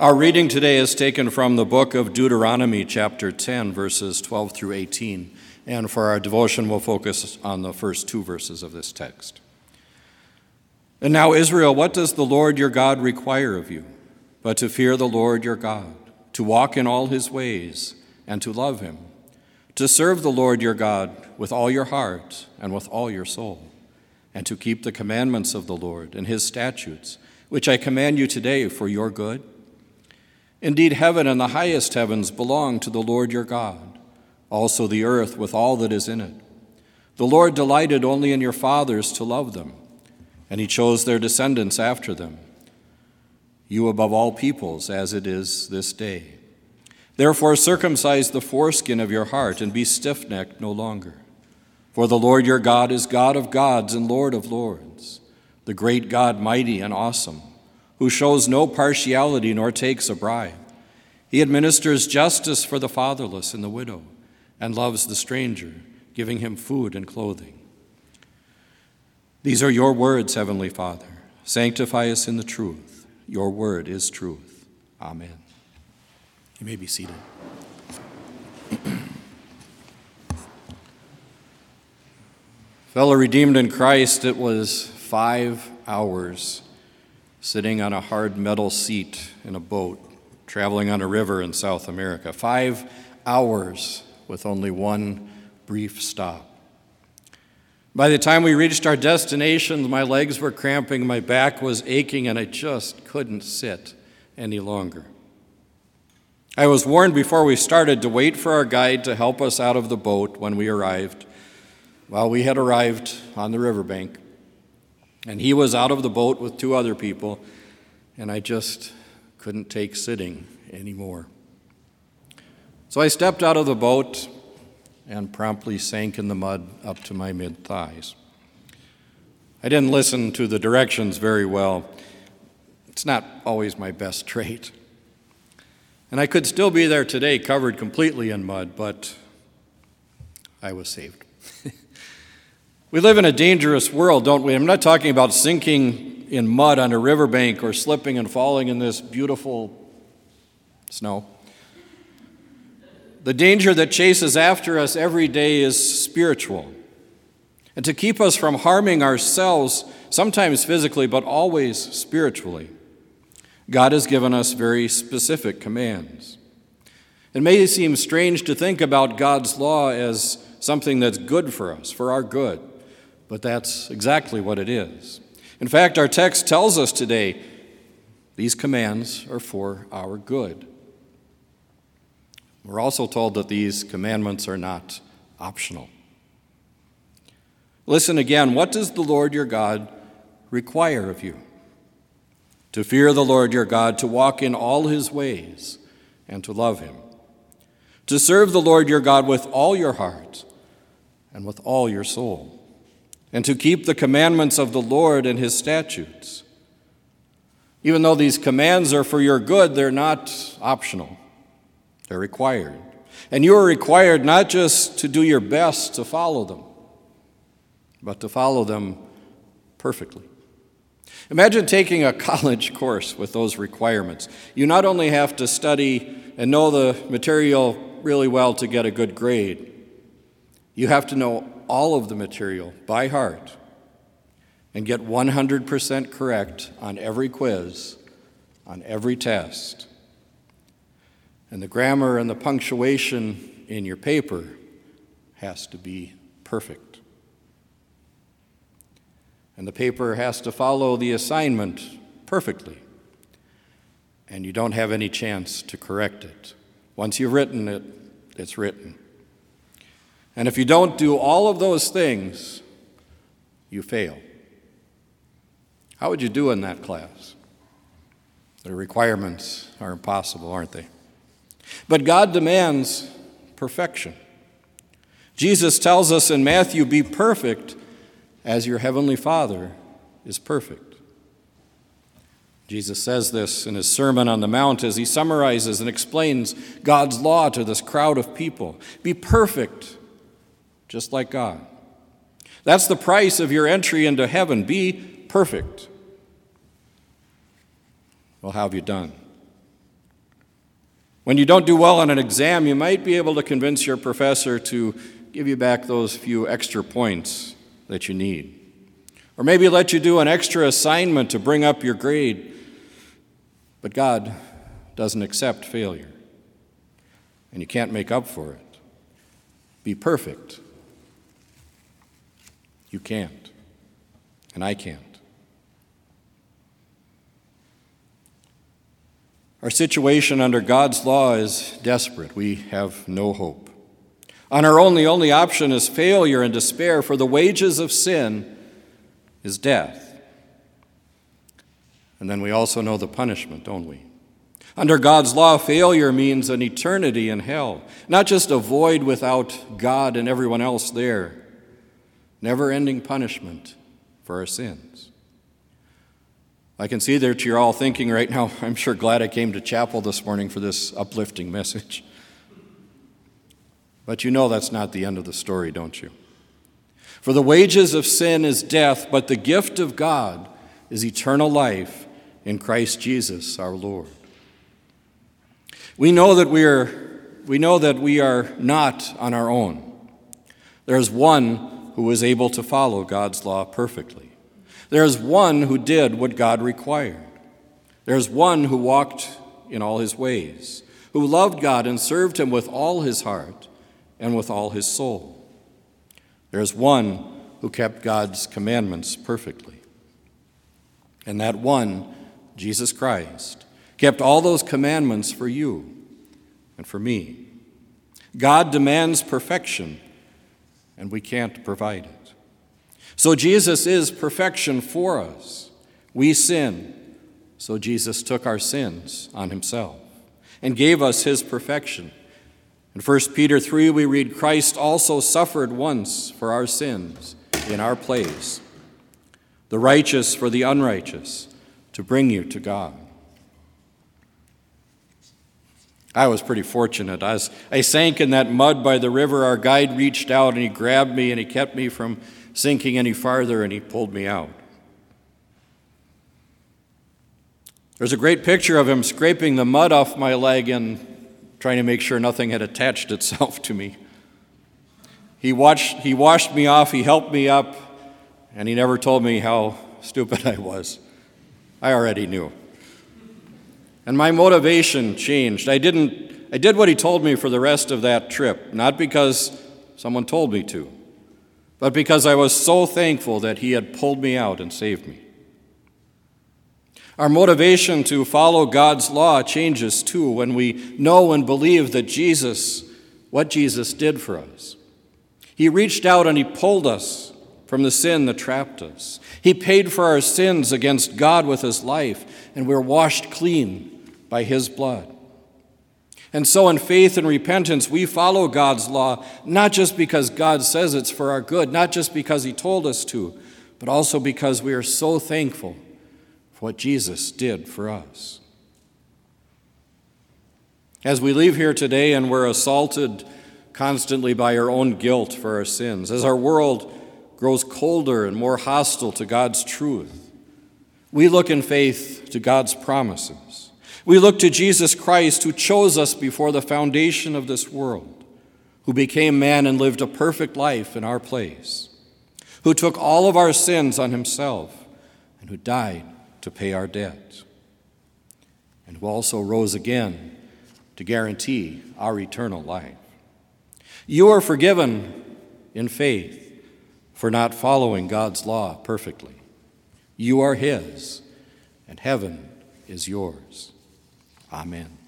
Our reading today is taken from the book of Deuteronomy, chapter 10, verses 12 through 18. And for our devotion, we'll focus on the first two verses of this text. And now, Israel, what does the Lord your God require of you? But to fear the Lord your God, to walk in all his ways, and to love him, to serve the Lord your God with all your heart and with all your soul, and to keep the commandments of the Lord and his statutes, which I command you today for your good Indeed, heaven and the highest heavens belong to the Lord your God, also the earth with all that is in it. The Lord delighted only in your fathers to love them, and he chose their descendants after them, you above all peoples, as it is this day. Therefore, circumcise the foreskin of your heart and be stiff necked no longer. For the Lord your God is God of gods and Lord of lords, the great God, mighty and awesome who shows no partiality nor takes a bribe. He administers justice for the fatherless and the widow and loves the stranger, giving him food and clothing. These are your words, Heavenly Father. Sanctify us in the truth. Your word is truth. Amen. You may be seated. Fellow redeemed in Christ, it was five hours sitting on a hard metal seat in a boat, traveling on a river in South America. Five hours with only one brief stop. By the time we reached our destination, my legs were cramping, my back was aching, and I just couldn't sit any longer. I was warned before we started to wait for our guide to help us out of the boat when we arrived. Well, we had arrived on the riverbank. And he was out of the boat with two other people, and I just couldn't take sitting anymore. So I stepped out of the boat and promptly sank in the mud up to my mid thighs. I didn't listen to the directions very well. It's not always my best trait. And I could still be there today covered completely in mud, but I was saved. We live in a dangerous world, don't we? I'm not talking about sinking in mud on a riverbank or slipping and falling in this beautiful snow. The danger that chases after us every day is spiritual. And to keep us from harming ourselves, sometimes physically, but always spiritually, God has given us very specific commands. It may seem strange to think about God's law as something that's good for us, for our good but that's exactly what it is. In fact, our text tells us today these commands are for our good. We're also told that these commandments are not optional. Listen again what does the Lord your God require of you? To fear the Lord your God, to walk in all his ways, and to love him. To serve the Lord your God with all your heart and with all your soul and to keep the commandments of the Lord and his statutes. Even though these commands are for your good, they're not optional, they're required. And you are required not just to do your best to follow them, but to follow them perfectly. Imagine taking a college course with those requirements. You not only have to study and know the material really well to get a good grade, you have to know all of the material by heart and get 100% correct on every quiz, on every test. And the grammar and the punctuation in your paper has to be perfect. And the paper has to follow the assignment perfectly. And you don't have any chance to correct it. Once you've written it, it's written. And if you don't do all of those things, you fail. How would you do in that class? The requirements are impossible, aren't they? But God demands perfection. Jesus tells us in Matthew, Be perfect as your heavenly Father is perfect. Jesus says this in his Sermon on the Mount as he summarizes and explains God's law to this crowd of people Be perfect just like God. That's the price of your entry into heaven. Be perfect. Well, how have you done? When you don't do well on an exam, you might be able to convince your professor to give you back those few extra points that you need. Or maybe let you do an extra assignment to bring up your grade. But God doesn't accept failure, and you can't make up for it. Be perfect. You can't, and I can't. Our situation under God's law is desperate. We have no hope. On our the only option is failure and despair, for the wages of sin is death. And then we also know the punishment, don't we? Under God's law, failure means an eternity in hell, not just a void without God and everyone else there, never ending punishment for our sins. I can see that you're all thinking right now, I'm sure glad I came to chapel this morning for this uplifting message. But you know that's not the end of the story, don't you? For the wages of sin is death, but the gift of God is eternal life in Christ Jesus our Lord. We know that we are, we know that we are not on our own. There is one who was able to follow God's law perfectly. There is one who did what God required. There is one who walked in all his ways, who loved God and served him with all his heart and with all his soul. There is one who kept God's commandments perfectly. And that one, Jesus Christ, kept all those commandments for you and for me. God demands perfection, and we can't provide it. So Jesus is perfection for us. We sin, so Jesus took our sins on himself and gave us his perfection. In 1 Peter 3, we read, Christ also suffered once for our sins in our place, the righteous for the unrighteous, to bring you to God. I was pretty fortunate. As I sank in that mud by the river, our guide reached out and he grabbed me and he kept me from sinking any farther, and he pulled me out. There's a great picture of him scraping the mud off my leg and trying to make sure nothing had attached itself to me. He, watched, he washed me off, he helped me up, and he never told me how stupid I was. I already knew. And my motivation changed. I didn't I did what he told me for the rest of that trip, not because someone told me to, but because I was so thankful that He had pulled me out and saved me. Our motivation to follow God's law changes too when we know and believe that Jesus, what Jesus did for us. He reached out and He pulled us from the sin that trapped us. He paid for our sins against God with His life, and we're washed clean by His blood. And so, in faith and repentance, we follow God's law, not just because God says it's for our good, not just because He told us to, but also because we are so thankful for what Jesus did for us. As we leave here today and we're assaulted constantly by our own guilt for our sins, as our world grows colder and more hostile to God's truth, we look in faith to God's promises. We look to Jesus Christ, who chose us before the foundation of this world, who became man and lived a perfect life in our place, who took all of our sins on himself, and who died to pay our debt, and who also rose again to guarantee our eternal life. You are forgiven in faith for not following God's law perfectly. You are His, and heaven is yours. Amen.